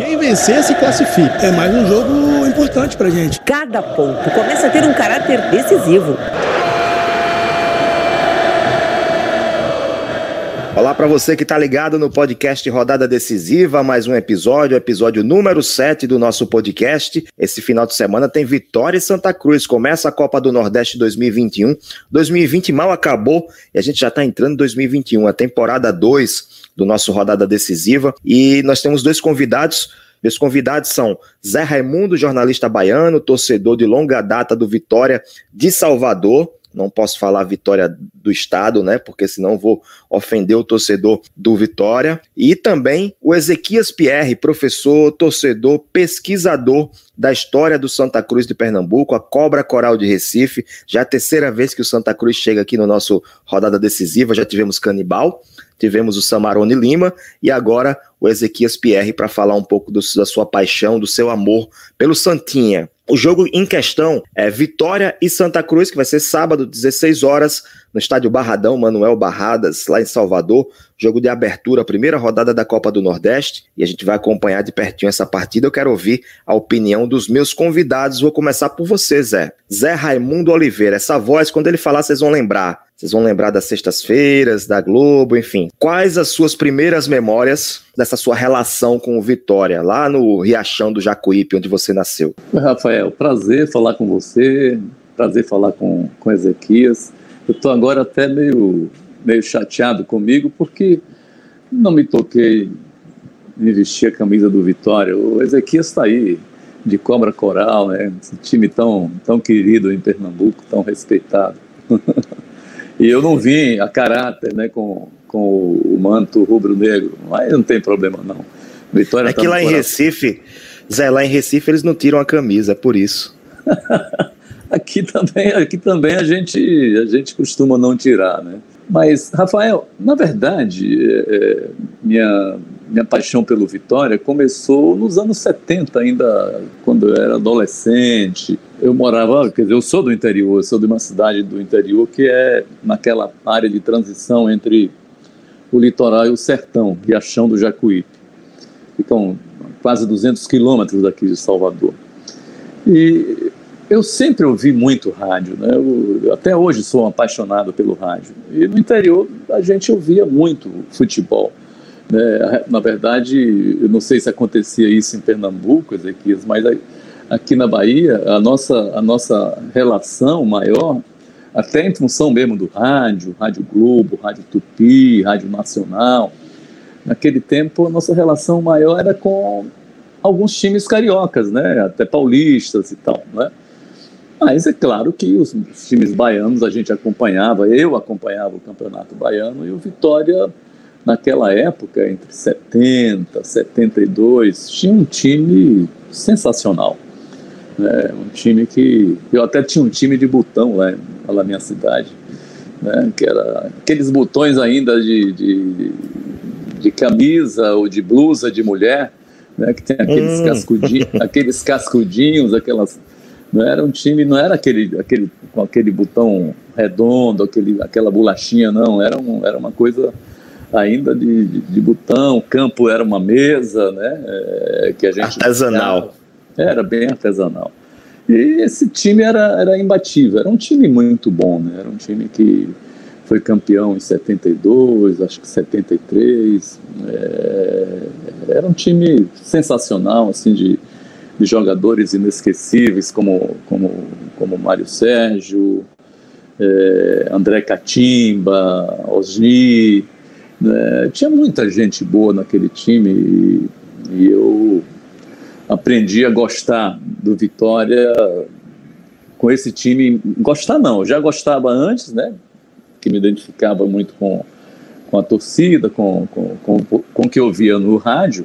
Quem vencer se classifica. É mais um jogo importante pra gente. Cada ponto começa a ter um caráter decisivo. Olá para você que está ligado no podcast Rodada Decisiva, mais um episódio, episódio número 7 do nosso podcast. Esse final de semana tem Vitória e Santa Cruz. Começa a Copa do Nordeste 2021. 2020 mal acabou e a gente já está entrando em 2021, a temporada 2 do nosso Rodada Decisiva. E nós temos dois convidados. Meus convidados são Zé Raimundo, jornalista baiano, torcedor de longa data do Vitória de Salvador não posso falar vitória do estado, né? Porque senão vou ofender o torcedor do Vitória. E também o Ezequias Pierre, professor, torcedor, pesquisador da história do Santa Cruz de Pernambuco, a Cobra Coral de Recife. Já é a terceira vez que o Santa Cruz chega aqui no nosso rodada decisiva. Já tivemos Canibal, tivemos o Samarone Lima e agora o Ezequias Pierre para falar um pouco do, da sua paixão, do seu amor pelo Santinha. O jogo em questão é Vitória e Santa Cruz, que vai ser sábado, 16 horas, no estádio Barradão, Manuel Barradas, lá em Salvador. Jogo de abertura, primeira rodada da Copa do Nordeste. E a gente vai acompanhar de pertinho essa partida. Eu quero ouvir a opinião dos meus convidados. Vou começar por você, Zé. Zé Raimundo Oliveira. Essa voz, quando ele falar, vocês vão lembrar. Vocês vão lembrar das sextas-feiras, da Globo, enfim. Quais as suas primeiras memórias dessa sua relação com o Vitória, lá no Riachão do Jacuípe, onde você nasceu? Rafael, prazer falar com você, prazer falar com, com Ezequias. Eu estou agora até meio, meio chateado comigo, porque não me toquei em vestir a camisa do Vitória. O Ezequias está aí, de Cobra Coral, né? Esse time tão, tão querido em Pernambuco, tão respeitado. E eu não vim a caráter, né, com, com o manto rubro-negro, mas não tem problema não. Vitória é tá que lá em Recife, Zé, lá em Recife eles não tiram a camisa, é por isso. aqui também, aqui também a gente, a gente costuma não tirar, né? Mas, Rafael, na verdade, é, é minha, minha paixão pelo Vitória começou nos anos 70, ainda quando eu era adolescente. Eu morava, quer dizer, eu sou do interior, eu sou de uma cidade do interior que é naquela área de transição entre o litoral e o sertão, Riachão do Jacuípe. Ficam quase 200 quilômetros daqui de Salvador. E eu sempre ouvi muito rádio, né? Eu, até hoje sou apaixonado pelo rádio. E no interior a gente ouvia muito futebol. Né? Na verdade, eu não sei se acontecia isso em Pernambuco, Ezequias, mas aqui na Bahia a nossa, a nossa relação maior, até em função mesmo do rádio, Rádio Globo, Rádio Tupi, Rádio Nacional, naquele tempo a nossa relação maior era com alguns times cariocas, né? até paulistas e tal. Né? Mas é claro que os, times baianos a gente acompanhava, eu acompanhava o Campeonato Baiano e o Vitória, naquela época, entre 70 72, tinha um time sensacional. Né? Um time que. Eu até tinha um time de botão lá, lá na minha cidade, né? que era aqueles botões ainda de, de, de camisa ou de blusa de mulher. Né, que tem aqueles, hum. cascudinhos, aqueles cascudinhos, aquelas não era um time, não era aquele, aquele com aquele botão redondo, aquele, aquela bolachinha, não. Era, um, era uma coisa ainda de, de, de botão. O campo era uma mesa, né? É, que a gente artesanal. Era bem artesanal. E esse time era, era imbatível. Era um time muito bom, né? Era um time que foi campeão em 72, acho que 73. É, era um time sensacional, assim, de de jogadores inesquecíveis como, como, como Mário Sérgio, é, André Catimba, Osni. Né? Tinha muita gente boa naquele time e, e eu aprendi a gostar do Vitória com esse time. Gostar não, já gostava antes, né? Que me identificava muito com, com a torcida, com, com, com, com o que eu via no rádio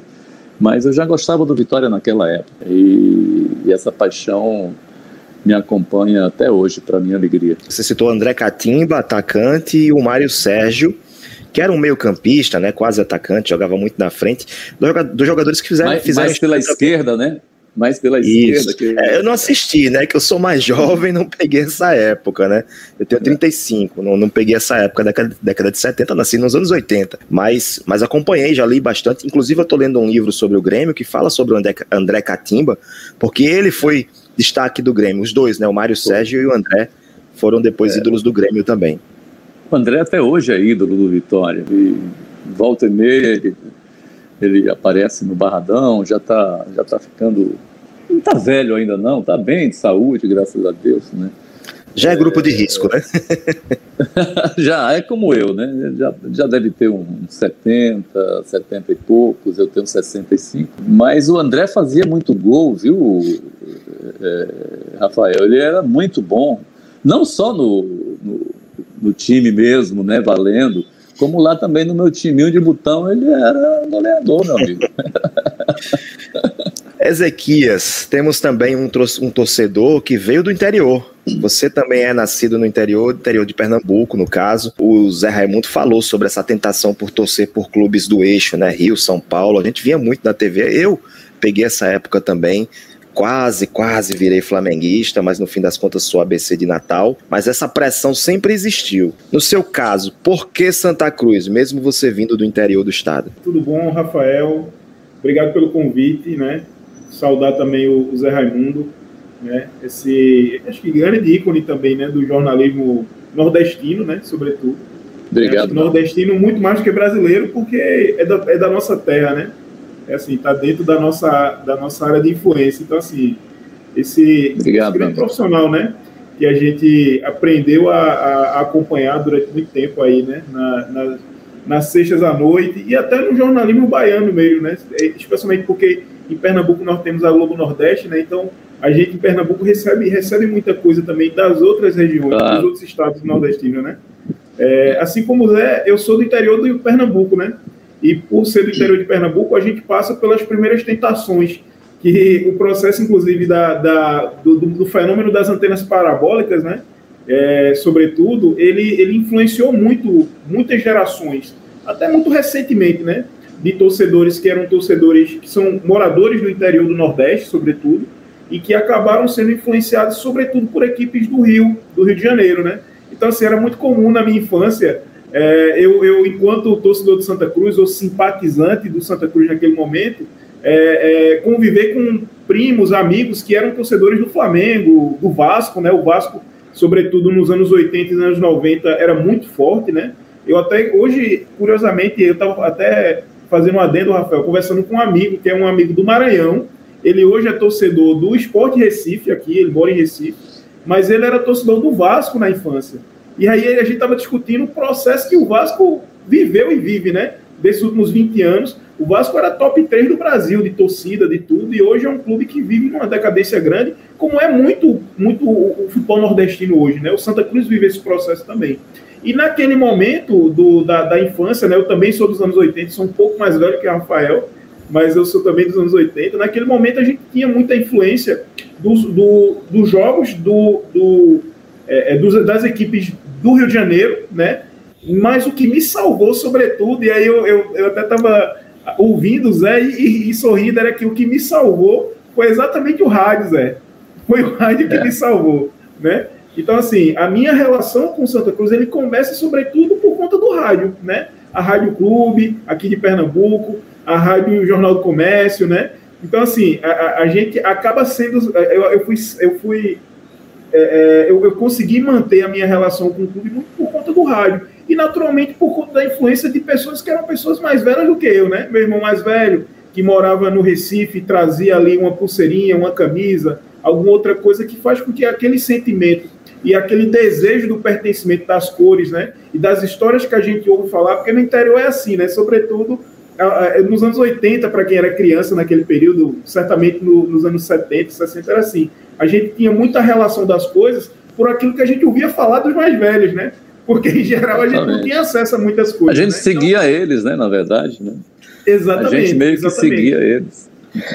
mas eu já gostava do Vitória naquela época e, e essa paixão me acompanha até hoje, para minha alegria. Você citou André Catimba, atacante, e o Mário Sérgio, que era um meio-campista, né, quase atacante, jogava muito na frente, dos jogadores que fizeram. Mais, fizeram mais pela esquerda, né? Mais pela Isso. esquerda. Que... É, eu não assisti, né? Que eu sou mais jovem, não peguei essa época, né? Eu tenho 35, não, não peguei essa época, década, década de 70, nasci nos anos 80. Mas, mas acompanhei, já li bastante. Inclusive, eu tô lendo um livro sobre o Grêmio que fala sobre o André, André Catimba, porque ele foi destaque do Grêmio. Os dois, né? O Mário Sérgio e o André foram depois é. ídolos do Grêmio também. O André até hoje é ídolo do Vitória. E volta e meia, ele, ele aparece no Barradão, já está já tá ficando. Não está velho ainda, não, está bem de saúde, graças a Deus, né? Já é grupo de risco, né? já, é como eu, né? Já, já deve ter uns 70, 70 e poucos, eu tenho 65. Mas o André fazia muito gol, viu, é, Rafael? Ele era muito bom, não só no, no, no time mesmo, né, valendo, como lá também no meu timinho de botão ele era goleador, meu amigo. Ezequias, temos também um, um, torcedor que veio do interior. Você também é nascido no interior, interior de Pernambuco, no caso. O Zé Raimundo falou sobre essa tentação por torcer por clubes do eixo, né? Rio, São Paulo. A gente via muito na TV. Eu peguei essa época também quase, quase virei flamenguista, mas no fim das contas sou ABC de Natal. Mas essa pressão sempre existiu. No seu caso, por que Santa Cruz, mesmo você vindo do interior do estado? Tudo bom, Rafael? Obrigado pelo convite, né? Saudar também o Zé Raimundo, né? Esse, acho que grande ícone também, né? Do jornalismo nordestino, né? Sobretudo. Obrigado. Nordestino muito mais que brasileiro, porque é da, é da nossa terra, né? É assim, está dentro da nossa, da nossa área de influência. Então, assim, esse, Obrigado, esse profissional, né? Que a gente aprendeu a, a, acompanhar durante muito tempo aí, né? Na, na, nas sextas à noite e até no jornalismo baiano mesmo, né? Especialmente porque em Pernambuco nós temos a Globo Nordeste, né? Então a gente em Pernambuco recebe, recebe muita coisa também das outras regiões, claro. dos outros estados nordestinos, né? É, assim como o Zé, eu sou do interior do Pernambuco, né? E por ser do interior de Pernambuco, a gente passa pelas primeiras tentações, que o processo, inclusive, da, da do, do, fenômeno das antenas parabólicas, né? É, sobretudo, ele, ele influenciou muito, muitas gerações, até muito recentemente, né? De torcedores que eram torcedores que são moradores do interior do Nordeste, sobretudo, e que acabaram sendo influenciados, sobretudo, por equipes do Rio, do Rio de Janeiro, né? Então, assim, era muito comum na minha infância é, eu, eu, enquanto torcedor do Santa Cruz, ou simpatizante do Santa Cruz naquele momento, é, é, conviver com primos, amigos que eram torcedores do Flamengo, do Vasco, né? O Vasco, sobretudo nos anos 80 e nos anos 90, era muito forte, né? Eu até, hoje, curiosamente, eu estava até fazendo um adendo, Rafael, conversando com um amigo, que é um amigo do Maranhão. Ele hoje é torcedor do Esporte Recife aqui, ele mora em Recife, mas ele era torcedor do Vasco na infância. E aí a gente estava discutindo o processo que o Vasco viveu e vive, né? Desses últimos 20 anos. O Vasco era top 3 do Brasil, de torcida, de tudo, e hoje é um clube que vive numa decadência grande, como é muito, muito o futebol nordestino hoje, né? O Santa Cruz vive esse processo também. E naquele momento do, da, da infância, né? Eu também sou dos anos 80, sou um pouco mais velho que o Rafael, mas eu sou também dos anos 80. Naquele momento a gente tinha muita influência dos, do, dos jogos do, do, é, é dos, das equipes do Rio de Janeiro, né? Mas o que me salvou, sobretudo, e aí eu, eu, eu até estava ouvindo o Zé e, e, e, sorrindo, era que o que me salvou foi exatamente o rádio, Zé. Foi o rádio que é. me salvou, né? Então, assim, a minha relação com Santa Cruz, ele começa, sobretudo, por conta do rádio, né? A Rádio Clube, aqui de Pernambuco, a Rádio Jornal do Comércio, né? Então, assim, a, a gente acaba sendo... Eu, eu, fui, eu fui é, é, eu, eu, consegui manter a minha relação com o clube muito por conta do rádio. E, naturalmente, por conta da influência de pessoas que eram pessoas mais velhas do que eu, né? Meu irmão mais velho, que morava no Recife, trazia ali uma pulseirinha, uma camisa, alguma outra coisa que faz com que aquele sentimento e aquele desejo do pertencimento das cores, né? E das histórias que a gente ouve falar, porque no interior é assim, né? Sobretudo nos anos 80, para quem era criança naquele período, certamente no, nos anos 70, 60 era assim a gente tinha muita relação das coisas por aquilo que a gente ouvia falar dos mais velhos, né? Porque, em geral, a gente não tinha acesso a muitas coisas. A gente né? seguia então, eles, né? Na verdade, né? Exatamente. A gente meio exatamente. que seguia eles.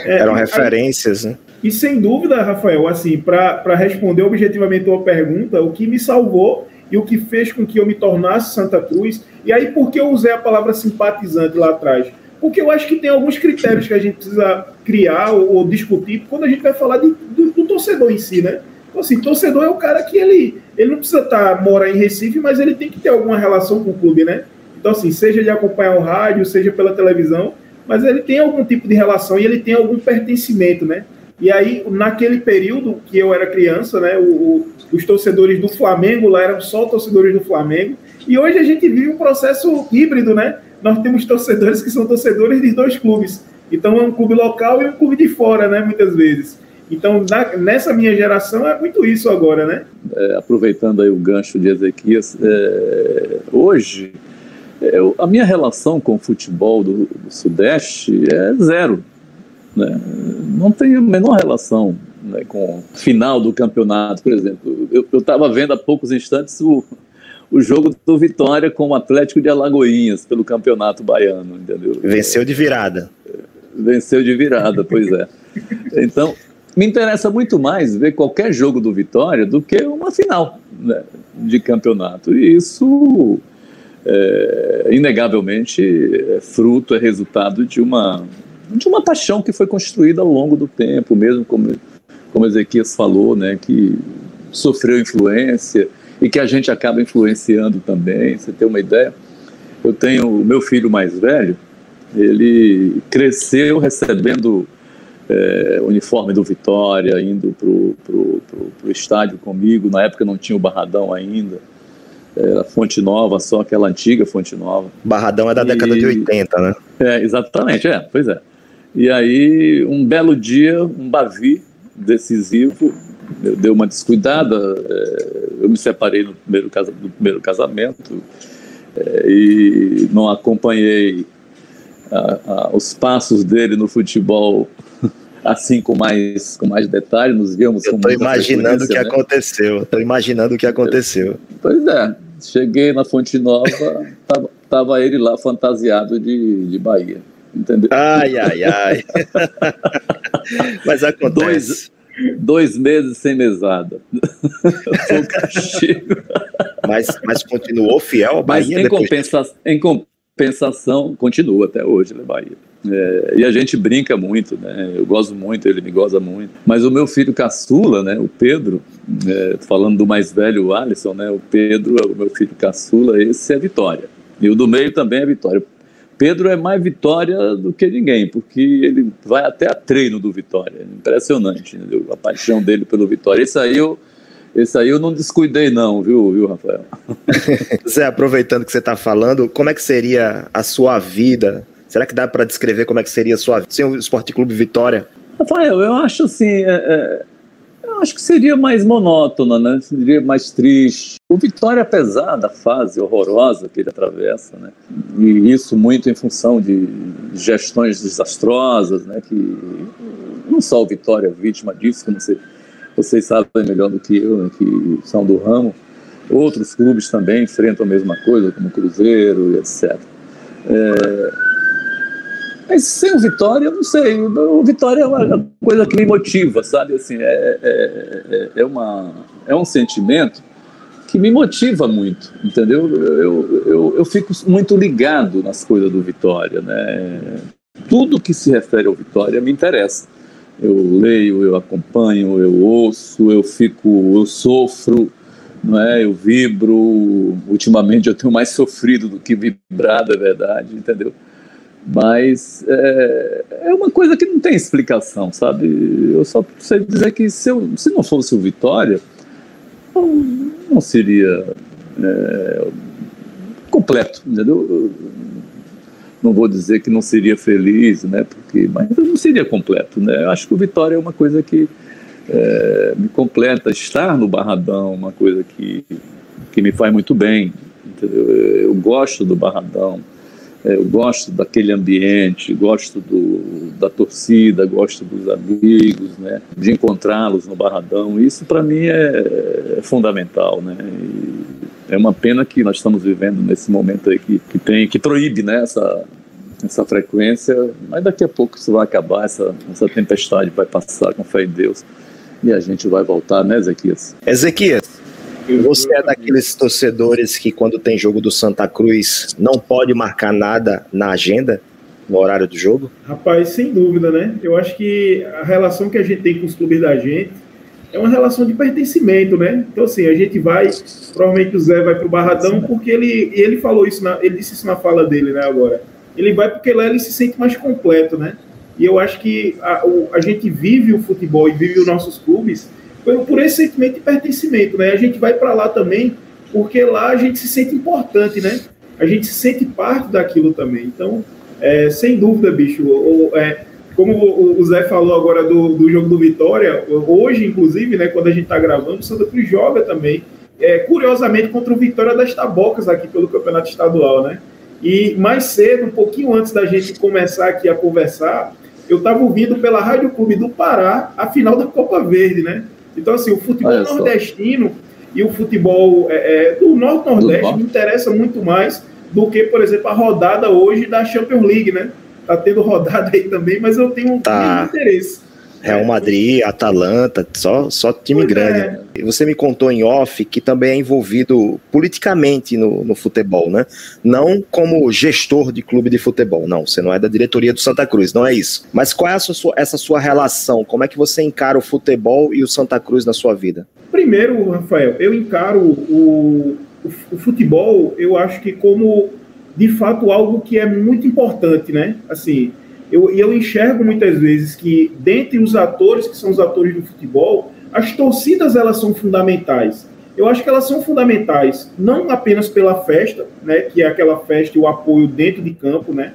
É, Eram referências, né? E sem dúvida, Rafael, assim, para responder objetivamente a tua pergunta, o que me salvou e o que fez com que eu me tornasse Santa Cruz, e aí por que eu usei a palavra simpatizante lá atrás? porque eu acho que tem alguns critérios que a gente precisa criar ou, ou discutir quando a gente vai falar de, do, do, torcedor em si, né? Então, assim, torcedor é o cara que ele, ele não precisa estar, tá, morar em Recife, mas ele tem que ter alguma relação com o clube, né? Então, assim, seja de acompanhar o rádio, seja pela televisão, mas ele tem algum tipo de relação e ele tem algum pertencimento, né? E aí, naquele período que eu era criança, né, o, o, os torcedores do Flamengo lá eram só torcedores do Flamengo, e hoje a gente vive um processo híbrido, né? Nós temos torcedores que são torcedores de dois clubes. Então é um clube local e um clube de fora, né? Muitas vezes. Então, na, nessa minha geração, é muito isso agora, né? É, aproveitando aí o gancho de Ezequias, é, hoje, é, a minha relação com o futebol do, do Sudeste é zero. Né? Não tenho a menor relação né, com o final do campeonato, por exemplo. Eu estava vendo há poucos instantes o, o jogo do Vitória com o Atlético de Alagoinhas pelo Campeonato Baiano, entendeu? Venceu de virada. Venceu de virada, pois é. Então, me interessa muito mais ver qualquer jogo do Vitória do que uma final né, de campeonato. E isso, é, inegavelmente, é fruto, é resultado de uma, de uma paixão que foi construída ao longo do tempo, mesmo como, como Ezequias falou, né, que sofreu influência, e que a gente acaba influenciando também. Você tem uma ideia? Eu tenho o meu filho mais velho, ele cresceu recebendo é, uniforme do Vitória, indo para o estádio comigo. Na época não tinha o Barradão ainda. Era Fonte Nova, só aquela antiga Fonte Nova. Barradão é da e... década de 80, né? É, exatamente, é, pois é. E aí, um belo dia, um Bavi decisivo, eu dei uma descuidada, é, eu me separei no primeiro, casa, no primeiro casamento é, e não acompanhei a, a, os passos dele no futebol assim com mais com mais detalhe, nos vimos Eu estou imaginando o que né? aconteceu, estou imaginando o que aconteceu. Pois é, cheguei na Fonte Nova, tava, tava ele lá fantasiado de, de Bahia, entendeu? Ai, ai, ai. Mas acontece. Dois, dois meses sem mesada. Foi castigo. Mas, mas continuou fiel ao Bahia? Mas em, compensa, em compensação, continua até hoje, né, Bahia. É, e a gente brinca muito, né? Eu gosto muito, ele me goza muito. Mas o meu filho caçula, né? O Pedro, é, falando do mais velho, o Alisson, né? O Pedro, o meu filho caçula, esse é Vitória. E o do meio também é Vitória. Pedro é mais Vitória do que ninguém, porque ele vai até a treino do Vitória. Impressionante, entendeu? a paixão dele pelo Vitória. Esse aí eu, esse aí eu não descuidei não, viu, viu Rafael? Zé, aproveitando que você está falando, como é que seria a sua vida? Será que dá para descrever como é que seria a sua vida sem o Esporte Clube Vitória? Rafael, eu acho assim, é, é, acho que seria mais monótona, né? Seria mais triste. O Vitória, apesar da fase horrorosa que ele atravessa, né? E isso muito em função de gestões desastrosas, né? Que não só o Vitória é vítima disso, como você, vocês sabem melhor do que eu, né? que são do ramo. Outros clubes também enfrentam a mesma coisa, como o Cruzeiro e etc. É, mas sem o Vitória, eu não sei. O Vitória é uma coisa que me motiva, sabe? Assim, é, é, é, é uma, é um sentimento que me motiva muito, entendeu? Eu, eu, eu fico muito ligado nas coisas do Vitória, né? Tudo que se refere ao Vitória me interessa. Eu leio, eu acompanho, eu ouço, eu fico, eu sofro, não é? Eu vibro. Ultimamente eu tenho mais sofrido do que vibrado, é verdade, entendeu? Mas é, é, uma coisa que não tem explicação, sabe? Eu só sei dizer que se, eu, se não fosse o Vitória, não, seria é, completo, entendeu? não vou dizer que não seria feliz, né? Porque, mas não seria completo, né? Eu acho que o Vitória é uma coisa que é, me completa. Estar no Barradão, uma coisa que, que me faz muito bem, entendeu? Eu gosto do Barradão. É, eu gosto daquele ambiente, gosto do, da torcida, gosto dos amigos, né, de encontrá-los no Barradão. Isso para mim é, é, fundamental, né? E é uma pena que nós estamos vivendo nesse momento aí que, que tem que proíbe né, essa, essa frequência, mas daqui a pouco isso vai acabar, essa, essa tempestade vai passar com fé em Deus e a gente vai voltar, né, Ezequias? Ezequias, você é daqueles torcedores que, quando tem jogo do Santa Cruz, não pode marcar nada na agenda? no horário do jogo? Rapaz, sem dúvida, né? Eu acho que a relação que a gente tem com os clubes da gente é uma relação de pertencimento, né? Então, assim, a gente vai, provavelmente o Zé vai para o Barradão porque ele, ele falou isso, na, ele disse isso na fala dele, né, agora. Ele vai porque lá ele se sente mais completo, né? E eu acho que a, o, a gente vive o futebol e vive os nossos clubes por, por esse sentimento de pertencimento, né? A gente vai para lá também porque lá a gente se sente importante, né? A gente se sente parte daquilo também. Então, é, sem dúvida, bicho, ou, é, como o Zé falou agora do, do jogo do Vitória, hoje, inclusive, né, quando a gente está gravando, o Santa Cruz joga também, é, curiosamente, contra o Vitória das Tabocas aqui pelo Campeonato Estadual, né? E mais cedo, um pouquinho antes da gente começar aqui a conversar, eu estava ouvindo pela Rádio Clube do Pará a final da Copa Verde, né? Então, assim, o futebol nordestino e o futebol é, é, do Norte-Nordeste me interessa muito mais do que, por exemplo, a rodada hoje da Champions League, né? tá tendo rodada aí também, mas eu tenho tá. interesse. Real Madrid, Atalanta, só, só time pois grande. É. Você me contou em off que também é envolvido politicamente no, no futebol, né? Não como gestor de clube de futebol, não. Você não é da diretoria do Santa Cruz, não é isso. Mas qual é sua, essa sua relação? Como é que você encara o futebol e o Santa Cruz na sua vida? Primeiro, Rafael, eu encaro o, o futebol, eu acho que como de fato algo que é muito importante, né? Assim, eu, eu enxergo muitas vezes que dentre os atores que são os atores do futebol, as torcidas elas são fundamentais. Eu acho que elas são fundamentais não apenas pela festa, né, que é aquela festa e o apoio dentro de campo, né,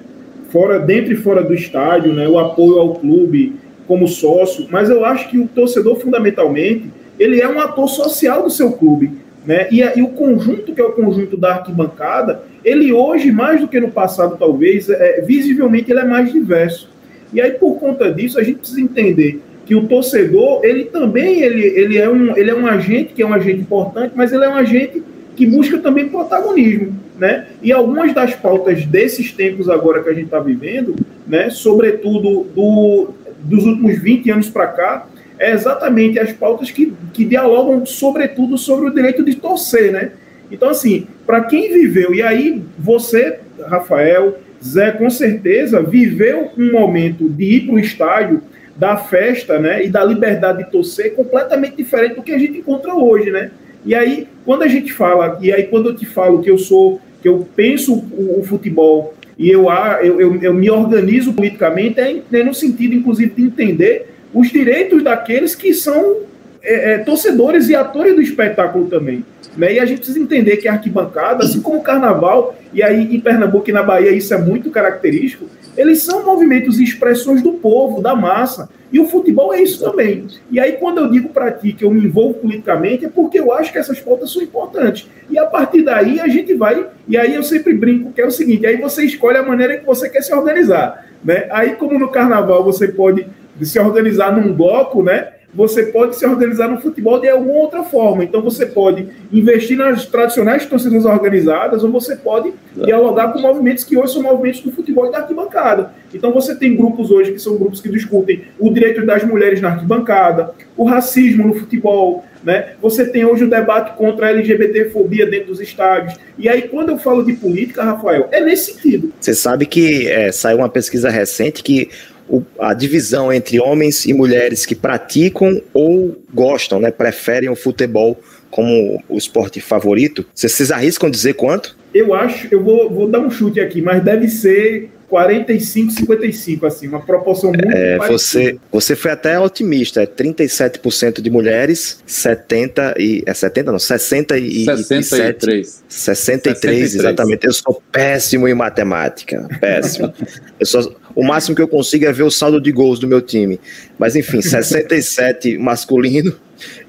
fora dentro e fora do estádio, né, o apoio ao clube como sócio, mas eu acho que o torcedor fundamentalmente ele é um ator social do seu clube. Né? E, e, o conjunto, que é o conjunto da arquibancada, ele hoje, mais do que no passado, talvez, é, visivelmente ele é mais diverso. E aí, por conta disso, a gente precisa entender que o torcedor, ele também ele, ele, é um, ele é um agente que é um agente importante, mas ele é um agente que busca também protagonismo. Né? E algumas das pautas desses tempos agora que a gente está vivendo, né, sobretudo do, dos últimos 20 anos para cá, é exatamente as pautas que, que dialogam, sobretudo, sobre o direito de torcer, né? Então, assim, para quem viveu, e aí você, Rafael, Zé, com certeza, viveu um momento de ir para o estádio, da festa, né, e da liberdade de torcer completamente diferente do que a gente encontra hoje, né? E aí, quando a gente fala, e aí quando eu te falo que eu sou, que eu penso o, o futebol e eu, eu, eu, eu me organizo politicamente, é, é no sentido, inclusive, de entender os direitos daqueles que são é, é, torcedores e atores do espetáculo também. Né? E a gente precisa entender que a arquibancada, assim como o carnaval, e aí em Pernambuco e na Bahia isso é muito característico, eles são movimentos e expressões do povo, da massa. E o futebol é isso também. E aí, quando eu digo para ti que eu me envolvo politicamente, é porque eu acho que essas pautas são importantes. E a partir daí a gente vai. E aí eu sempre brinco que é o seguinte: aí você escolhe a maneira que você quer se organizar. Né? Aí, como no carnaval você pode de se organizar num bloco, né? Você pode se organizar no futebol de alguma outra forma. Então você pode investir nas tradicionais torcidas organizadas, ou você pode dialogar com movimentos que hoje são movimentos do futebol e da arquibancada. Então você tem grupos hoje que são grupos que discutem o direito das mulheres na arquibancada, o racismo no futebol, né? Você tem hoje o debate contra a LGBTfobia dentro dos estádios. E aí, quando eu falo de política, Rafael, é nesse sentido. Você sabe que é, saiu uma pesquisa recente que o, a divisão entre homens e mulheres que praticam ou gostam, né, preferem o futebol como o esporte favorito. Vocês, arriscam dizer quanto? Eu acho, eu vou, vou dar um chute aqui, mas deve ser 45, 55, assim, uma proporção muito é, você Você foi até otimista, é 37% de mulheres, 70 e. É 70, não, 60 e. 63. 63, 63, exatamente. Eu sou péssimo em matemática. Péssimo. eu sou, o máximo que eu consigo é ver o saldo de gols do meu time. Mas enfim, 67 masculino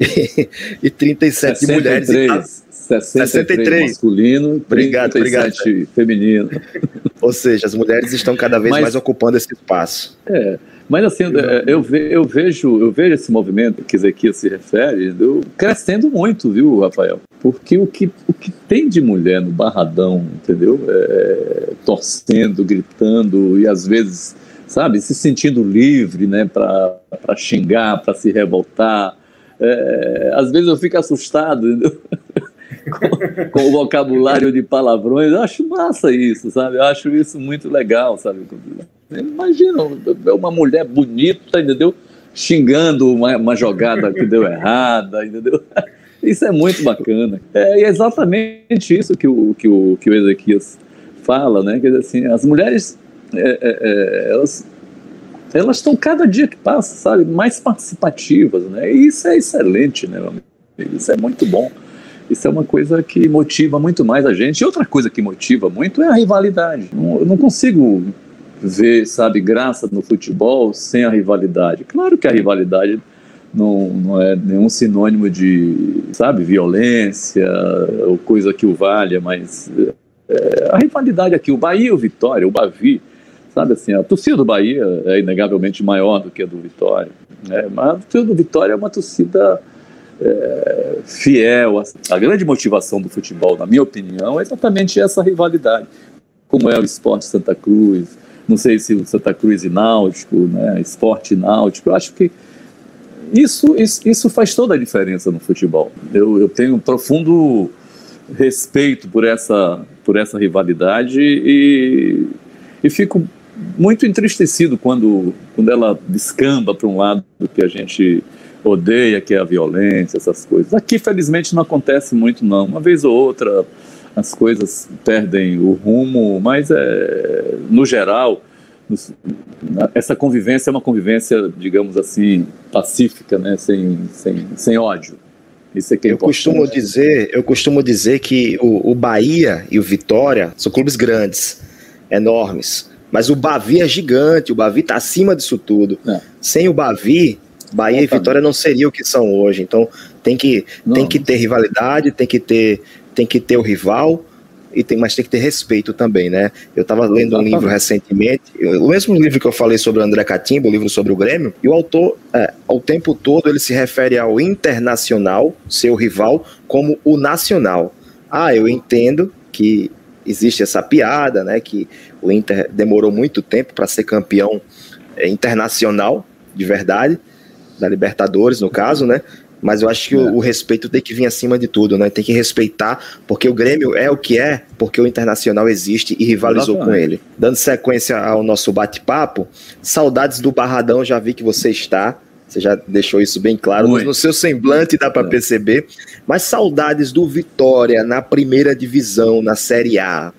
e, e 37 63. mulheres. E, 63, 63 masculino, obrigado, 37 obrigado. feminino. Ou seja, as mulheres estão cada vez mas, mais ocupando esse espaço. É, mas assim, é, eu, ve, eu, vejo, eu vejo esse movimento que Ezequiel se refere eu, crescendo muito, viu, Rafael? Porque o que, o que tem de mulher no barradão, entendeu? É, torcendo, gritando e às vezes, sabe, se sentindo livre, né, para xingar, para se revoltar. É, às vezes eu fico assustado, entendeu? com, com, o vocabulário de palavrões. Eu acho massa isso, sabe? Eu acho isso muito legal, sabe? Imagina uma mulher bonita, entendeu? Xingando uma, uma jogada que deu errada, entendeu? Isso é muito bacana. É, é exatamente isso que o, que o, que o Ezequias fala, né? Quer dizer assim, as mulheres, é, é, é elas elas estão cada dia que passa, sabe, mais participativas, né? E isso é excelente, né, meu amigo? Isso é muito bom. Isso é uma coisa que motiva muito mais a gente. E outra coisa que motiva muito é a rivalidade. Eu não consigo ver, sabe, graça no futebol sem a rivalidade. Claro que a rivalidade não, não é nenhum sinônimo de, sabe, violência ou coisa que o valha, mas é, a rivalidade aqui, o Bahia e o Vitória, o Bavi, sabe assim, a torcida do Bahia é inegavelmente maior do que a do Vitória, né? mas a torcida do Vitória é uma torcida é, fiel. A grande motivação do futebol, na minha opinião, é exatamente essa rivalidade, como é o esporte Santa Cruz, não sei se o Santa Cruz e Náutico, né, esporte náutico, eu acho que isso, isso, isso faz toda a diferença no futebol. Eu, eu tenho um profundo respeito por essa, por essa rivalidade e, e fico muito entristecido quando, quando ela descamba para um lado que a gente odeia, que é a violência, essas coisas. Aqui, felizmente, não acontece muito, não. Uma vez ou outra as coisas perdem o rumo, mas é, no geral, essa convivência é uma convivência, digamos assim, pacífica, né? sem, sem, sem ódio. Isso é que é eu costumo dizer, eu costumo dizer que o, o Bahia e o Vitória são clubes grandes, enormes. Mas o Bavi é gigante, o Bavi está acima disso tudo. É. Sem o Bavi, Bahia e Vitória não seriam o que são hoje. Então tem que, tem que ter rivalidade, tem que ter, tem que ter o rival, e tem, mas tem que ter respeito também, né? Eu estava lendo um livro recentemente, o mesmo livro que eu falei sobre o André Catimba, o livro sobre o Grêmio, e o autor, é, ao tempo todo, ele se refere ao internacional, seu rival, como o nacional. Ah, eu entendo que existe essa piada, né? Que o Inter demorou muito tempo para ser campeão é, internacional, de verdade, da Libertadores, no caso, né? Mas eu acho que é. o, o, respeito tem que vir acima de tudo, né? Tem que respeitar, porque o Grêmio é o que é, porque o Internacional existe e rivalizou com ele. Dando sequência ao nosso bate-papo, saudades do Barradão, já vi que você está. Você já deixou isso bem claro. No, no seu semblante dá para é. perceber. Mas saudades do Vitória na primeira divisão, na Série A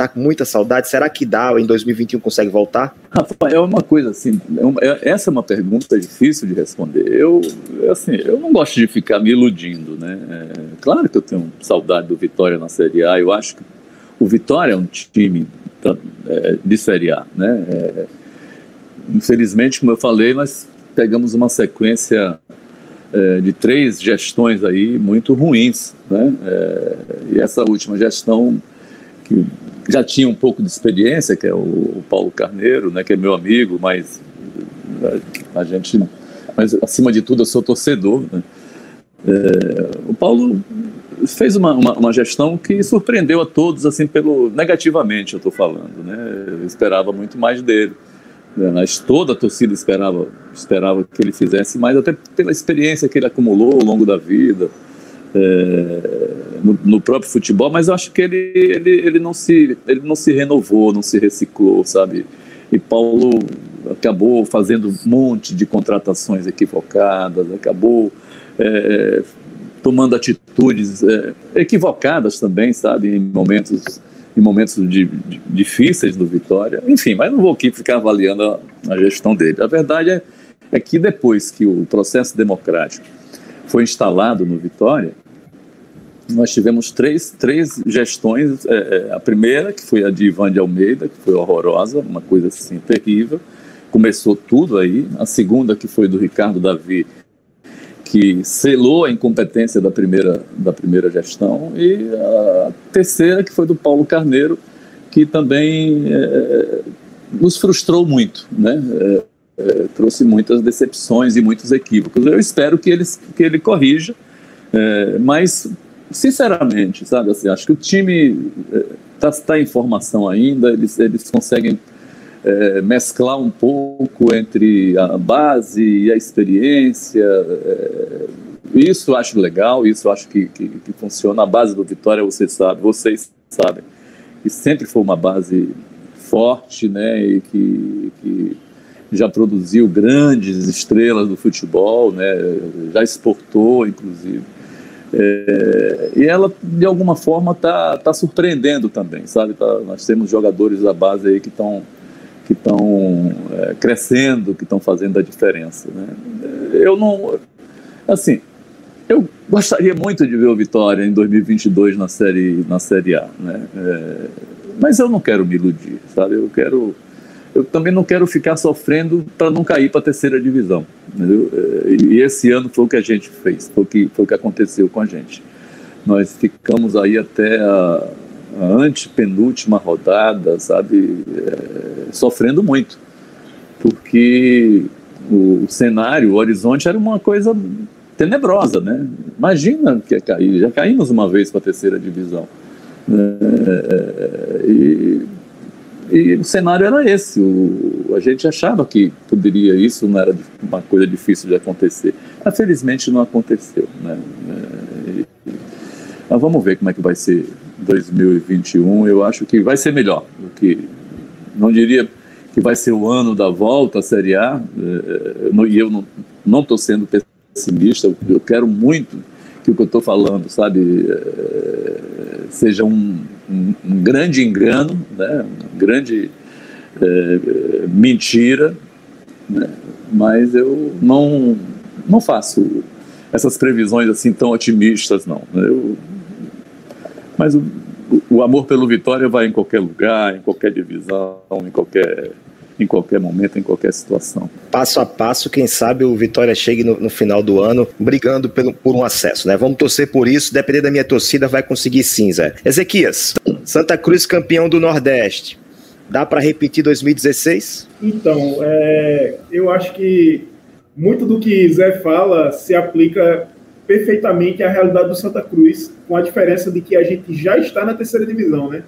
tá com muita saudade? Será que dá em 2021 consegue voltar? Rafael, é uma coisa assim, é é, essa é uma pergunta difícil de responder. Eu, assim, eu não gosto de ficar me iludindo, né? É, claro que eu tenho saudade do Vitória na Série A. Eu acho que o Vitória é um time é, de Série A, né? É, infelizmente, como eu falei, nós pegamos uma sequência é, de três gestões aí muito ruins, né? É, e essa última gestão que já tinha um pouco de experiência, que é o Paulo Carneiro, né, que é meu amigo, mas a, gente, mas acima de tudo eu sou torcedor. Né? É, o Paulo fez uma, uma, uma, gestão que surpreendeu a todos assim pelo negativamente eu estou falando, né? Eu esperava muito mais dele? Mas toda a torcida esperava esperava que ele fizesse mais até pela experiência que ele acumulou ao longo da vida é, no, no, próprio futebol, mas eu acho que ele, ele, ele, não se, ele não se renovou, não se reciclou, sabe? E Paulo acabou fazendo um monte de contratações equivocadas, acabou é, tomando atitudes é, equivocadas também, sabe? Em momentos, em momentos de, de, difíceis do Vitória. Enfim, mas não vou aqui ficar avaliando a, a gestão dele. A verdade é, é que depois que o processo democrático foi instalado no Vitória, nós tivemos três, três gestões. É, é, a primeira, que foi a de Ivan de Almeida, que foi horrorosa, uma coisa assim terrível. Começou tudo aí. A segunda, que foi do Ricardo Davi, que selou a incompetência da primeira, da primeira gestão. E a terceira, que foi do Paulo Carneiro, que também é, nos frustrou muito, né? É, é trouxe muitas decepções e muitos equívocos. Eu espero que, eles, que ele corrija, é, mas sinceramente, sabe, assim, acho que o time está eh, tá em formação ainda, eles, eles conseguem é, mesclar um pouco entre a base e a experiência. É, isso eu acho legal, isso eu acho que, que, que, funciona. A base do Vitória, você sabe, vocês sabem, que sempre foi uma base forte, né, e que, que já produziu grandes estrelas do futebol, né, já exportou, inclusive. É, e ela, de alguma forma, está tá surpreendendo também, sabe? Tá, nós temos jogadores da base aí que estão que estão é, crescendo, que estão fazendo a diferença. Né? Eu não, assim, eu gostaria muito de ver o Vitória em 2022 na série na série A, né? É, mas eu não quero me iludir, sabe? Eu quero eu também não quero ficar sofrendo para não cair para a terceira divisão. Entendeu? É, e esse ano foi o que a gente fez, foi o que, foi o que aconteceu com a gente. Nós ficamos aí até a, a antepenúltima rodada, sabe, é, sofrendo muito, porque o, cenário, o horizonte era uma coisa tenebrosa, né? Imagina que ia cair, já caímos uma vez para a terceira divisão. É, e e o cenário era esse. O, a gente achava que poderia isso, não era uma coisa difícil de acontecer. Mas felizmente não aconteceu. Né? É, e, mas vamos ver como é que vai ser 2021. Eu acho que vai ser melhor do que. Não diria que vai ser o ano da volta à Série A, é, e eu não estou sendo pessimista, eu quero muito que o que eu estou falando, sabe, é, seja um, um, um, grande engano, né, uma grande é, mentira, né, mas eu não, não faço essas previsões assim tão otimistas, não. Eu, mas o, o amor pelo Vitória vai em qualquer lugar, em qualquer divisão, em qualquer em qualquer momento, em qualquer situação. Passo a passo, quem sabe o Vitória chegue no, no final do ano brigando pelo, por um acesso, né? Vamos torcer por isso, depender da minha torcida, vai conseguir sim, Zé. Ezequias, Santa Cruz campeão do Nordeste. Dá para repetir 2016? Então, é, eu acho que muito do que Zé fala se aplica perfeitamente à realidade do Santa Cruz, com a diferença de que a gente já está na terceira divisão, né?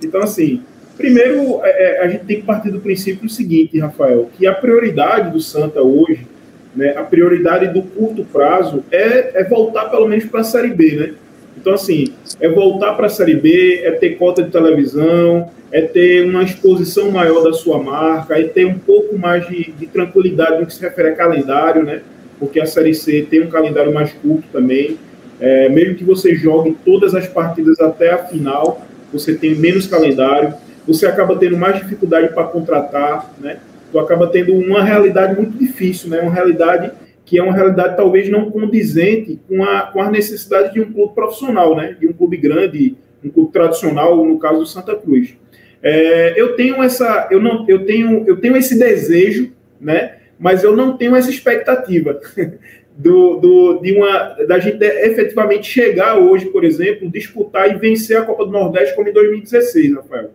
Então, assim, Primeiro, é, é, a gente tem que partir do princípio seguinte, Rafael, que a prioridade do Santa hoje, né, a prioridade do curto prazo é, é voltar pelo menos para a Série B, né? Então, assim, é voltar para a Série B, é ter cota de televisão, é ter uma exposição maior da sua marca, é ter um pouco mais de, de tranquilidade no que se refere a calendário, né? Porque a Série C tem um calendário mais curto também. É, mesmo que você jogue todas as partidas até a final, você tem menos calendário você acaba tendo mais dificuldade para contratar, né? Tu acaba tendo uma realidade muito difícil, né? Uma realidade que é uma realidade talvez não condizente com a, com a necessidade de um clube profissional, né? De um clube grande, um clube tradicional, no caso do Santa Cruz. É, eu tenho essa, eu não, eu tenho, eu tenho esse desejo, né? Mas eu não tenho essa expectativa do, do, de uma, da gente efetivamente chegar hoje, por exemplo, disputar e vencer a Copa do Nordeste como em 2016, Rafael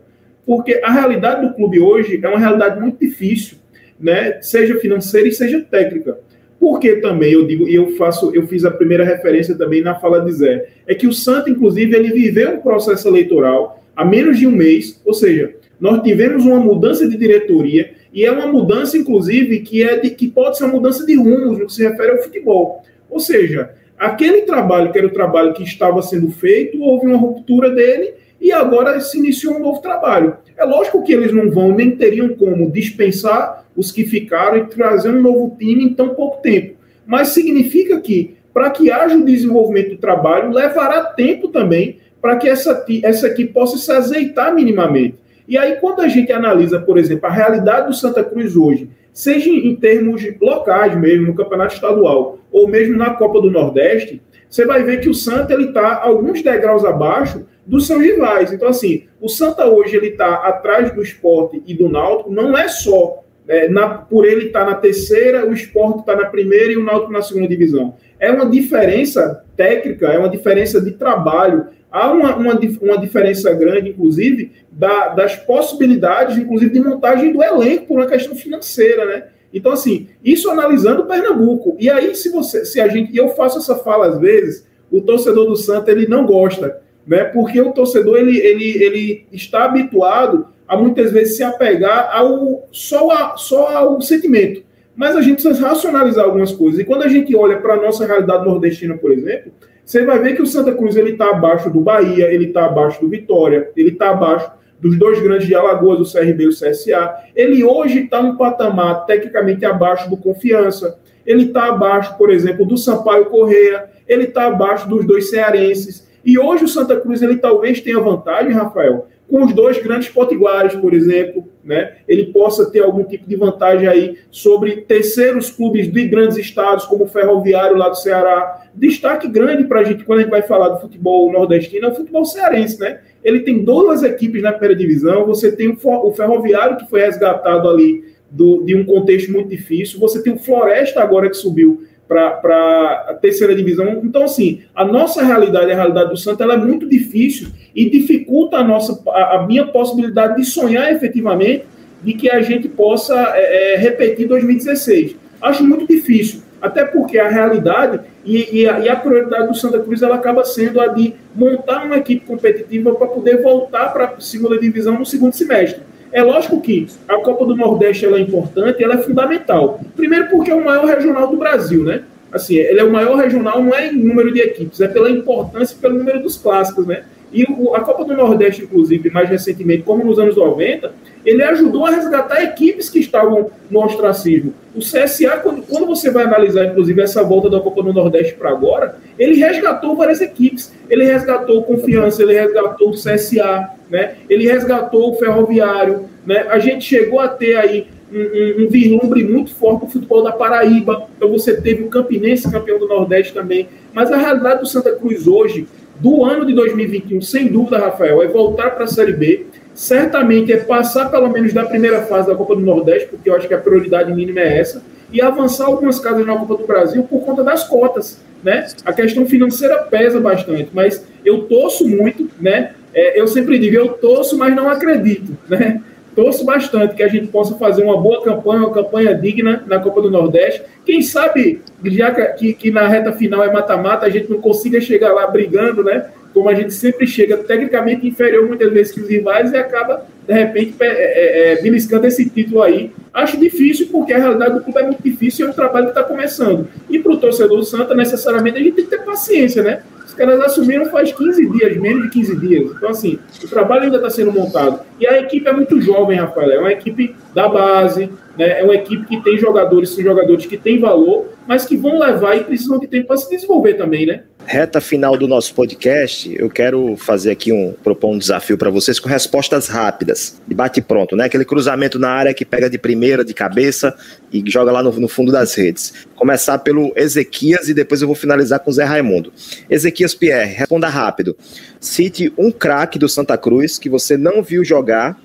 porque a realidade do clube hoje é uma realidade muito difícil, né? Seja financeira e seja técnica. Porque também eu digo, e eu faço, eu fiz a primeira referência também na fala de Zé, é que o Santa, inclusive, ele viveu um processo eleitoral há menos de um mês, ou seja, nós tivemos uma mudança de diretoria e é uma mudança, inclusive, que é de, que pode ser uma mudança de rumos no que se refere ao futebol. Ou seja, aquele trabalho que era o trabalho que estava sendo feito, houve uma ruptura dele e agora se iniciou um novo trabalho. É lógico que eles não vão, nem teriam como dispensar os que ficaram e trazer um novo time em tão pouco tempo. Mas significa que, para que haja o desenvolvimento do trabalho, levará tempo também para que essa, essa equipe possa se azeitar minimamente. E aí, quando a gente analisa, por exemplo, a realidade do Santa Cruz hoje, seja em termos locais mesmo, no campeonato estadual, ou mesmo na Copa do Nordeste, você vai ver que o Santa está alguns degraus abaixo dos seus rivais. Então, assim, o Santa hoje ele está atrás do esporte e do Náutico, não é só é, na, por ele estar tá na terceira, o esporte está na primeira e o Náutico na segunda divisão. É uma diferença técnica, é uma diferença de trabalho. Há uma, uma, uma diferença grande, inclusive, da, das possibilidades, inclusive, de montagem do elenco por uma questão financeira, né? Então, assim, isso analisando o Pernambuco. E aí, se você, se a gente, e eu faço essa fala às vezes, o torcedor do Santa ele não gosta né? Porque o torcedor ele, ele, ele está habituado a muitas vezes se apegar ao só, a, só ao sentimento. Mas a gente precisa racionalizar algumas coisas. E quando a gente olha para a nossa realidade nordestina, por exemplo, você vai ver que o Santa Cruz ele está abaixo do Bahia, ele está abaixo do Vitória, ele está abaixo dos dois grandes de Alagoas, o CRB e o CSA. Ele hoje está um patamar tecnicamente abaixo do Confiança. Ele está abaixo, por exemplo, do Sampaio Correia. Ele está abaixo dos dois cearenses. E hoje o Santa Cruz ele talvez tenha vantagem, Rafael, com os dois grandes potiguares, por exemplo, né? Ele possa ter algum tipo de vantagem aí sobre terceiros clubes de grandes estados, como o Ferroviário lá do Ceará. Destaque grande para a gente, quando a gente vai falar do futebol nordestino, é o futebol cearense, né? Ele tem duas equipes na primeira divisão, você tem o Ferroviário, que foi resgatado ali do, de um contexto muito difícil, você tem o Floresta agora que subiu para a terceira divisão. Então, assim, a nossa realidade, a realidade do Santa, ela é muito difícil e dificulta a, nossa, a, a minha possibilidade de sonhar efetivamente de que a gente possa é, é, repetir 2016. Acho muito difícil, até porque a realidade e, e, a, e, a, prioridade do Santa Cruz ela acaba sendo a de montar uma equipe competitiva para poder voltar para a segunda divisão no segundo semestre. É lógico que a Copa do Nordeste ela é importante, ela é fundamental. Primeiro porque é o maior regional do Brasil, né? Assim, ele é o maior regional não é em número de equipes, é pela importância e pelo número dos clássicos, né? E a Copa do Nordeste, inclusive, mais recentemente, como nos anos 90, ele ajudou a resgatar equipes que estavam no ostracismo. O CSA, quando, quando você vai analisar, inclusive, essa volta da Copa do Nordeste para agora, ele resgatou várias equipes. Ele resgatou o Confiança, ele resgatou o CSA, né? ele resgatou o Ferroviário. Né? A gente chegou a ter aí um, um, um vislumbre muito forte do futebol da Paraíba. Então você teve o Campinense campeão do Nordeste também. Mas a realidade do Santa Cruz hoje do ano de 2021, sem dúvida, Rafael, é voltar para a Série B. Certamente é passar pelo menos da primeira fase da Copa do Nordeste, porque eu acho que a prioridade mínima é essa, e avançar algumas casas na Copa do Brasil por conta das cotas. Né? A questão financeira pesa bastante, mas eu torço muito, né? É, eu sempre digo, eu torço, mas não acredito, né? torço bastante que a gente possa fazer uma boa campanha, uma campanha digna na Copa do Nordeste. Quem sabe, já que, que na reta final é mata-mata, a gente não consiga chegar lá brigando, né? Como a gente sempre chega, tecnicamente inferior muitas vezes que os rivais e acaba, de repente, é, é, é, beliscando esse título aí. Acho difícil, porque a realidade do clube é muito difícil e é um trabalho que está começando. E para o torcedor do Santa, necessariamente, a gente tem que ter paciência, né? caras assumiram faz 15 dias, menos de 15 dias. Então, assim, o trabalho ainda está sendo montado. E a equipe é muito jovem, Rafael. É uma equipe da base, né? é uma equipe que tem jogadores, são jogadores que têm valor, mas que vão levar e precisam de tempo para se desenvolver também, né? Reta final do nosso podcast, eu quero fazer aqui um propor um desafio para vocês com respostas rápidas, de bate pronto, né? Aquele cruzamento na área que pega de primeira, de cabeça e joga lá no, no fundo das redes. Começar pelo Ezequias e depois eu vou finalizar com o Zé Raimundo. Ezequias Pierre, responda rápido. Cite um craque do Santa Cruz que você não viu jogar,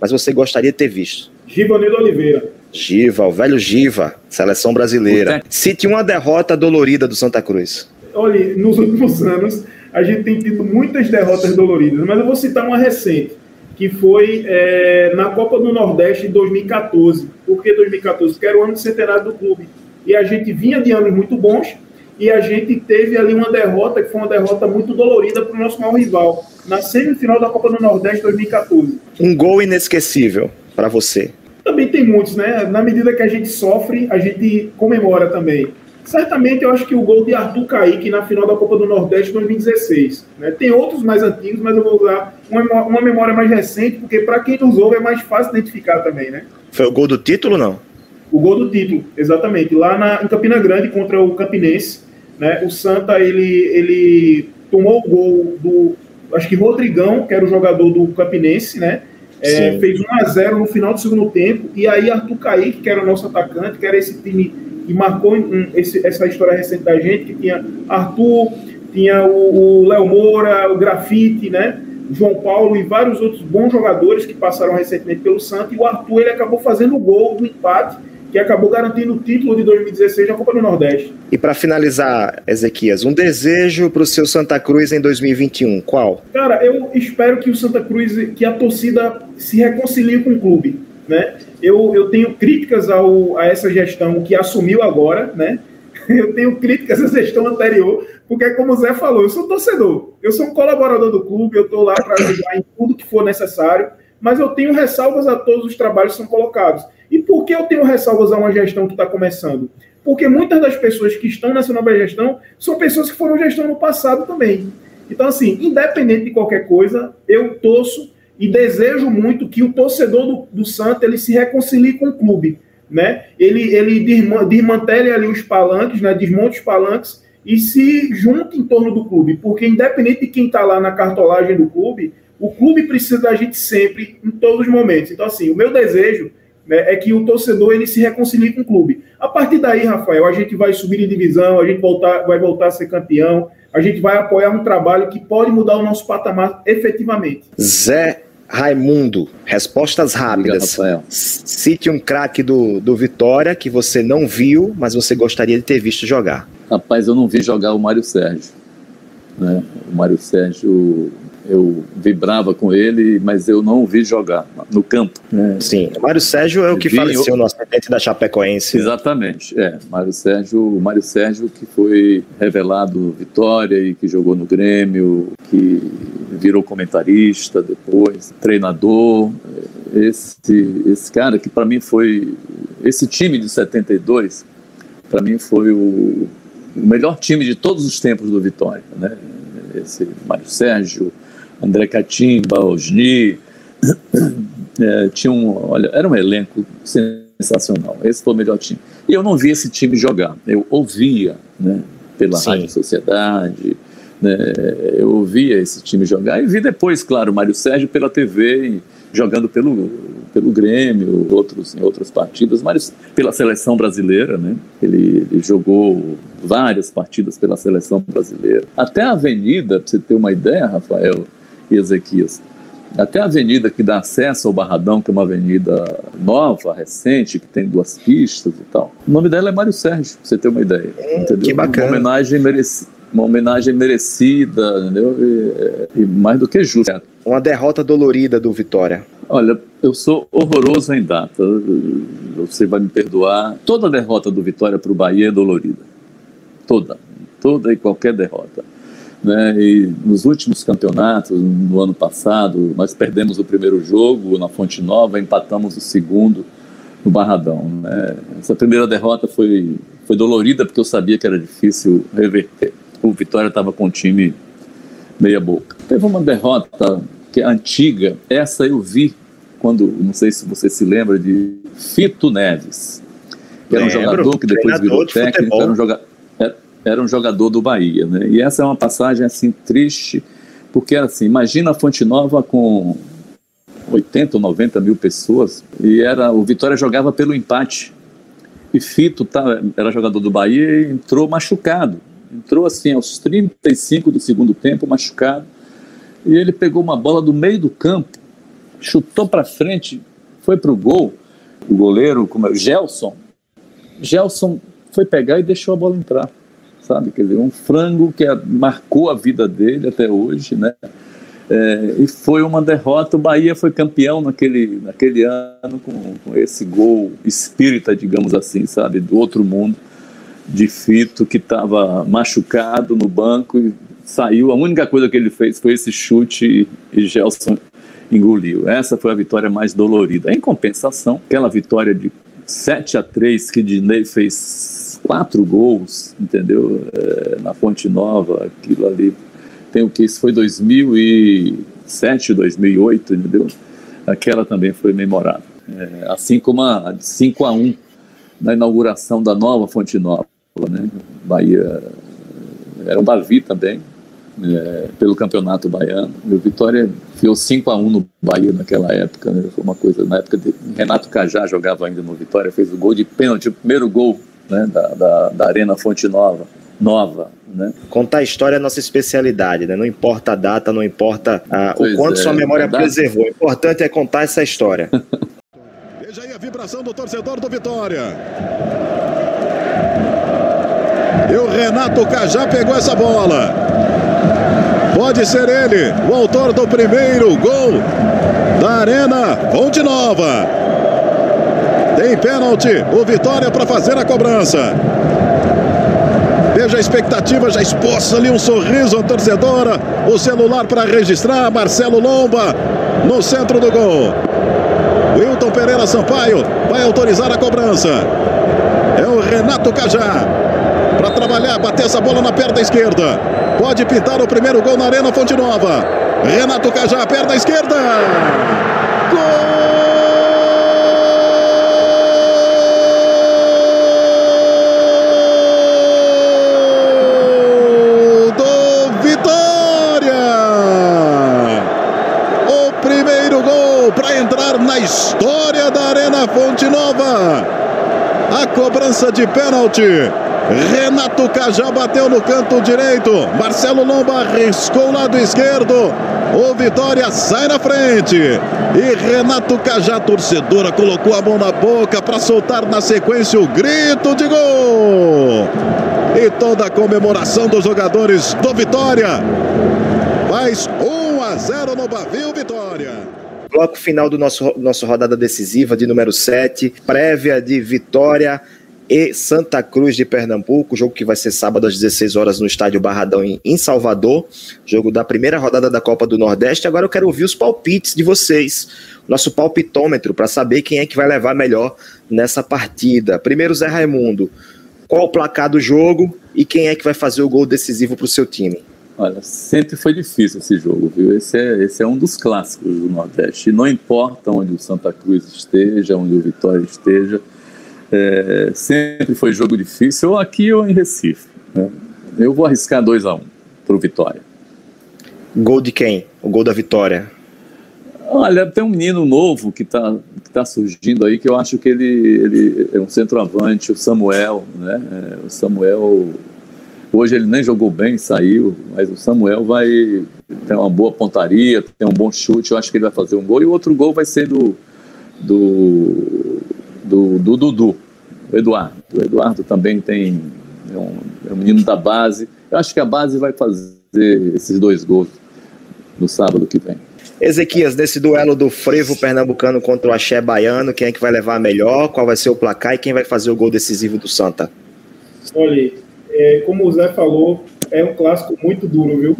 mas você gostaria de ter visto. Givanildo Oliveira. Giva, o velho Giva, seleção brasileira. Cite uma derrota dolorida do Santa Cruz olha, nos últimos anos a gente tem tido muitas derrotas doloridas, mas eu vou citar uma recente, que foi é, na Copa do Nordeste em 2014. Por que 2014? Porque era o ano de centenário do clube. E a gente vinha de anos muito bons e a gente teve ali uma derrota, que foi uma derrota muito dolorida para o nosso maior rival, na semifinal da Copa do Nordeste 2014. Um gol inesquecível para você. Também tem muitos, né? Na medida que a gente sofre, a gente comemora também. Certamente eu acho que o gol de Arthur Kaique na final da Copa do Nordeste 2016. Né? Tem outros mais antigos, mas eu vou usar uma, uma memória mais recente, porque para quem nos ouve é mais fácil identificar também, né? Foi o gol do título, não? O gol do título, exatamente. Lá na, em Campina Grande contra o Campinense, né? O Santa ele, ele tomou o gol do, acho que Rodrigão, que era o jogador do Campinense, né? É, fez 1 a 0 no final do segundo tempo, e aí Arthur Kaique, que era o nosso atacante, que era esse time que marcou um, esse, essa história recente da gente, que tinha Arthur, tinha o Léo Moura, o Grafite, né? João Paulo e vários outros bons jogadores que passaram recentemente pelo Santos, e o Arthur ele acabou fazendo o gol do empate, que acabou garantindo o título de 2016 da Copa do Nordeste. E para finalizar, Ezequias, um desejo para o seu Santa Cruz em 2021, qual? Cara, eu espero que o Santa Cruz, que a torcida se reconcilie com o clube, né? Eu, eu tenho críticas ao, a essa gestão que assumiu agora, né? Eu tenho críticas à gestão anterior, porque, como o Zé falou, eu sou torcedor, eu sou um colaborador do clube, eu estou lá para ajudar em tudo que for necessário, mas eu tenho ressalvas a todos os trabalhos que são colocados. E por que eu tenho ressalvas a uma gestão que está começando? Porque muitas das pessoas que estão nessa nova gestão são pessoas que foram gestão no passado também. Então, assim, independente de qualquer coisa, eu torço e desejo muito que o torcedor do, do Santa ele se reconcilie com o clube, né? Ele, ele desmantele ali os palanques, né? desmonte os palanques e se junte em torno do clube, porque independente de quem está lá na cartolagem do clube, o clube precisa da gente sempre, em todos os momentos. Então, assim, o meu desejo né, é que o torcedor ele se reconcilie com o clube. A partir daí, Rafael, a gente vai subir em divisão, a gente voltar, vai voltar a ser campeão, a gente vai apoiar um trabalho que pode mudar o nosso patamar efetivamente. Zé Raimundo, respostas rápidas. Obrigado, Cite um craque do, do Vitória que você não viu, mas você gostaria de ter visto jogar. Rapaz, eu não vi jogar o Mário Sérgio. Né? O Mário Sérgio eu vibrava com ele, mas eu não o vi jogar no campo. É. Sim, Mário Sérgio é o que faleceu no acidente da Chapecoense. Exatamente, é. Mário Sérgio, Mário Sérgio que foi revelado Vitória e que jogou no Grêmio, que virou comentarista depois, treinador. Esse, esse cara que para mim foi esse time de 72, para mim foi o, o melhor time de todos os tempos do Vitória, né? Esse Mário Sérgio, André Catimba, Osni, é, tinha um, olha, era um elenco sensacional. Esse foi o melhor time. E eu não vi esse time jogar. Eu ouvia, né, pela Sim. Rádio Sociedade, né, eu ouvia esse time jogar e vi depois, claro, Mário Sérgio pela TV e jogando pelo, pelo Grêmio, outros, em outras partidas, mas pela seleção brasileira, né? Ele, ele jogou várias partidas pela seleção brasileira. Até a Avenida, para você ter uma ideia, Rafael, e Ezequias. Até a avenida que dá acesso ao Barradão, que é uma avenida nova, recente, que tem duas pistas e tal. O nome dela é Mário Sérgio, pra você ter uma ideia. Hum, entendeu? Que bacana. Uma homenagem, mereci, uma homenagem merecida, entendeu? E, e mais do que justa. Uma derrota dolorida do Vitória. Olha, eu sou horroroso em data. Você vai me perdoar. Toda derrota do Vitória para o Bahia é dolorida. Toda. Toda e qualquer derrota. Né? E nos últimos campeonatos, no ano passado, nós perdemos o primeiro jogo na Fonte Nova, empatamos o segundo no Barradão. Né? Essa primeira derrota foi, foi dolorida porque eu sabia que era difícil reverter. O Vitória estava com o time meia boca. Teve uma derrota que é antiga, essa eu vi quando, não sei se você se lembra, de Fito Neves, que era um jogador que depois virou técnico, era um jogador era um jogador do Bahia, né? E essa é uma passagem assim triste, porque assim, imagina a Fonte Nova com 80 ou 90 mil pessoas e era o Vitória jogava pelo empate. E Fito tá, era jogador do Bahia e entrou machucado. Entrou assim aos 35 do segundo tempo, machucado. E ele pegou uma bola do meio do campo, chutou para frente, foi para o gol. O goleiro, como é, Gelson, Gelson foi pegar e deixou a bola entrar sabe? Quer dizer, um frango que marcou a vida dele até hoje, né? É, e foi uma derrota. O Bahia foi campeão naquele, naquele ano com, com, esse gol espírita, digamos assim, sabe, do outro mundo, de Fito, que estava machucado no banco e saiu. A única coisa que ele fez foi esse chute e, e Gelson engoliu. Essa foi a vitória mais dolorida. Em compensação, aquela vitória de 7 a 3 que Dinei fez quatro gols, entendeu? É, na Fonte Nova, aquilo ali. Tem o que? Isso foi 2007, 2008, entendeu? Aquela também foi memorável. É, assim como a de 5 a 1 na inauguração da nova Fonte Nova, né? Bahia era um Bavi também, é, pelo campeonato baiano. E o Vitória enfiou 5 a 1 no Bahia naquela época. Né? Foi uma coisa, na época de Renato Cajá jogava ainda no Vitória, fez o gol de pênalti, o primeiro gol né, da, da, da Arena Fonte Nova. Nova, né? Contar a história é a nossa especialidade, né? Não importa a data, não importa ah, o quanto é, sua memória preservou. O importante é contar essa história. Veja aí a vibração do torcedor do Vitória. E o Renato Cajá pegou essa bola. Pode ser ele, o autor do primeiro gol da Arena Fonte Nova. Tem pênalti. O Vitória para fazer a cobrança. Veja a expectativa, já exposta ali um sorriso à torcedora. O celular para registrar. Marcelo Lomba no centro do gol. Wilton Pereira Sampaio vai autorizar a cobrança. É o Renato Cajá. Para trabalhar, bater essa bola na perna esquerda. Pode pintar o primeiro gol na Arena Fonte Nova. Renato Cajá, perna esquerda. Pênalti. Renato Cajá bateu no canto direito. Marcelo Lomba arriscou o lado esquerdo. O Vitória sai na frente. E Renato Cajá, torcedora, colocou a mão na boca para soltar na sequência o grito de gol. E toda a comemoração dos jogadores do Vitória. Faz 1 a 0 no Bavio Vitória. Bloco final do nosso nossa rodada decisiva de número 7, prévia de Vitória e Santa Cruz de Pernambuco, jogo que vai ser sábado às 16 horas no estádio Barradão em, Salvador, jogo da primeira rodada da Copa do Nordeste. Agora eu quero ouvir os palpites de vocês, nosso palpitômetro, para saber quem é que vai levar melhor nessa partida. Primeiro, Zé Raimundo, qual o placar do jogo e quem é que vai fazer o gol decisivo para o seu time? Olha, sempre foi difícil esse jogo, viu? Esse é, esse é um dos clássicos do Nordeste. E não importa onde o Santa Cruz esteja, onde o Vitória esteja, é, sempre foi jogo difícil, ou aqui ou em Recife. Né? Eu vou arriscar 2 a 1 um para o Vitória. Gol de quem? O gol da vitória. Olha, tem um menino novo que está que tá surgindo aí, que eu acho que ele, ele é um centroavante, o Samuel, né? É, o Samuel, hoje ele nem jogou bem, saiu, mas o Samuel vai ter uma boa pontaria, tem um bom chute, eu acho que ele vai fazer um gol, e o outro gol vai ser do, do do, do Dudu, o Eduardo. O Eduardo também tem é um, é um menino da base. Eu acho que a base vai fazer esses dois gols no sábado que vem. Ezequias, nesse duelo do frevo pernambucano contra o axé baiano, quem é que vai levar a melhor? Qual vai ser o placar e quem vai fazer o gol decisivo do Santa? Olha, é, como o Zé falou, é um clássico muito duro, viu?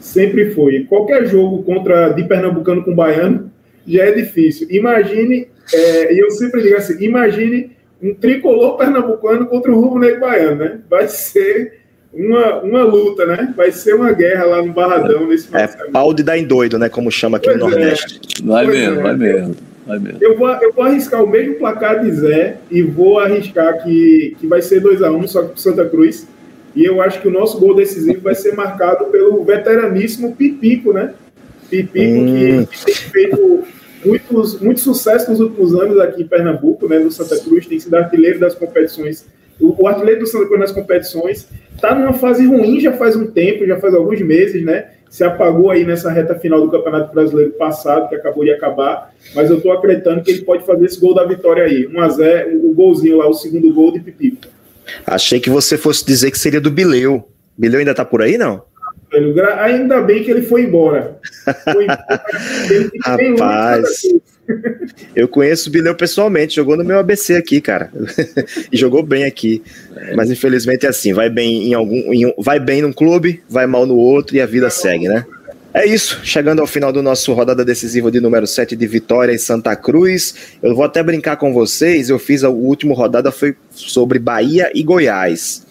Sempre foi. Qualquer jogo contra de pernambucano com baiano já é difícil. Imagine é, e eu sempre digo assim: imagine um tricolor pernambucano contra o rubro negro baiano, né? Vai ser uma, uma luta, né? Vai ser uma guerra lá no Barradão nesse É pau de dar em doido, né? Como chama aqui pois no Nordeste. É. Vai pois mesmo, é. vai mesmo. Vai mesmo. Eu, vou, eu vou arriscar o mesmo placar de Zé e vou arriscar que, que vai ser 2x1, um, só que pro Santa Cruz. E eu acho que o nosso gol decisivo vai ser marcado pelo veteraníssimo Pipico, né? Pipico, hum. que, que tem feito muitos, muito sucesso nos últimos anos aqui em Pernambuco, né, no Santa Cruz, tem sido artilheiro das competições. O, o artilheiro do Santa Cruz nas competições está numa fase ruim já faz um tempo, já faz alguns meses, né? Se apagou aí nessa reta final do Campeonato Brasileiro passado, que acabou de acabar, mas eu estou acreditando que ele pode fazer esse gol da vitória aí. 1 a 0 o golzinho lá, o segundo gol de Pipico. Achei que você fosse dizer que seria do Bileu. Bileu ainda está por aí, não? Ainda bem que ele foi embora. Foi embora Rapaz, eu conheço o Bileu pessoalmente, jogou no meu ABC aqui, cara. e jogou bem aqui. Mas infelizmente é assim, vai bem em algum. Em, vai bem num clube, vai mal no outro e a vida segue, né? É isso, chegando ao final do nosso rodada decisiva de número 7 de Vitória em Santa Cruz. Eu vou até brincar com vocês, eu fiz a última rodada foi sobre Bahia e Goiás.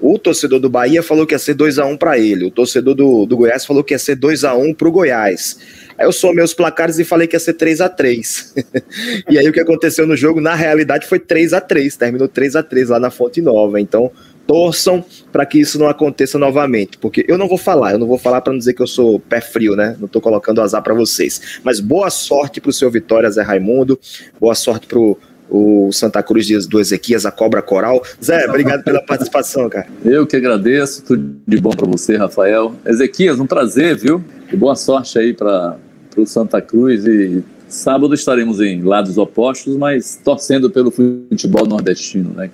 O torcedor do Bahia falou que ia ser 2 a 1 para ele. O torcedor do, do Goiás falou que ia ser 2 a 1 para o Goiás. Aí eu somei os placares e falei que ia ser 3 a 3 E aí o que aconteceu no jogo, na realidade, foi 3 a 3 Terminou 3 a 3 lá na Fonte Nova. Então, torçam para que isso não aconteça novamente, porque eu não vou falar, eu não vou falar para não dizer que eu sou pé frio, né? Não estou colocando azar para vocês. Mas boa sorte para o seu Vitória, Zé Raimundo. Boa sorte para o o Santa Cruz do Ezequias, a Cobra Coral. Zé, obrigado pela participação, cara. Eu que agradeço, tudo de bom para você, Rafael. Ezequias, um prazer, viu? E boa sorte aí para o Santa Cruz. E sábado estaremos em lados opostos, mas torcendo pelo futebol nordestino, né?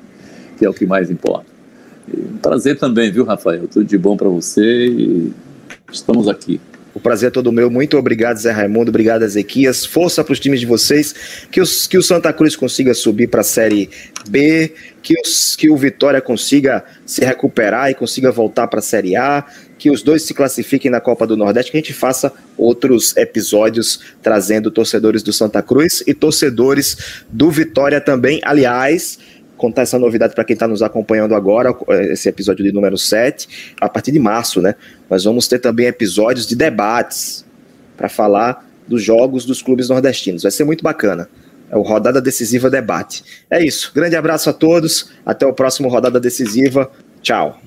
Que é o que mais importa. E um prazer também, viu, Rafael? Tudo de bom para você e estamos aqui. O prazer é todo meu. Muito obrigado, Zé Raimundo. Obrigado, Ezequias. Força para os times de vocês. Que, os, que o Santa Cruz consiga subir para a Série B. Que, os, que o Vitória consiga se recuperar e consiga voltar para a Série A. Que os dois se classifiquem na Copa do Nordeste. Que a gente faça outros episódios trazendo torcedores do Santa Cruz e torcedores do Vitória também. Aliás contar essa novidade para quem está nos acompanhando agora, esse episódio de número 7, a partir de março, né? Nós vamos ter também episódios de debates. para falar dos jogos dos clubes nordestinos. Vai ser muito bacana. É o Rodada Decisiva Debate. É isso. Grande abraço a todos. Até o próximo Rodada Decisiva. Tchau.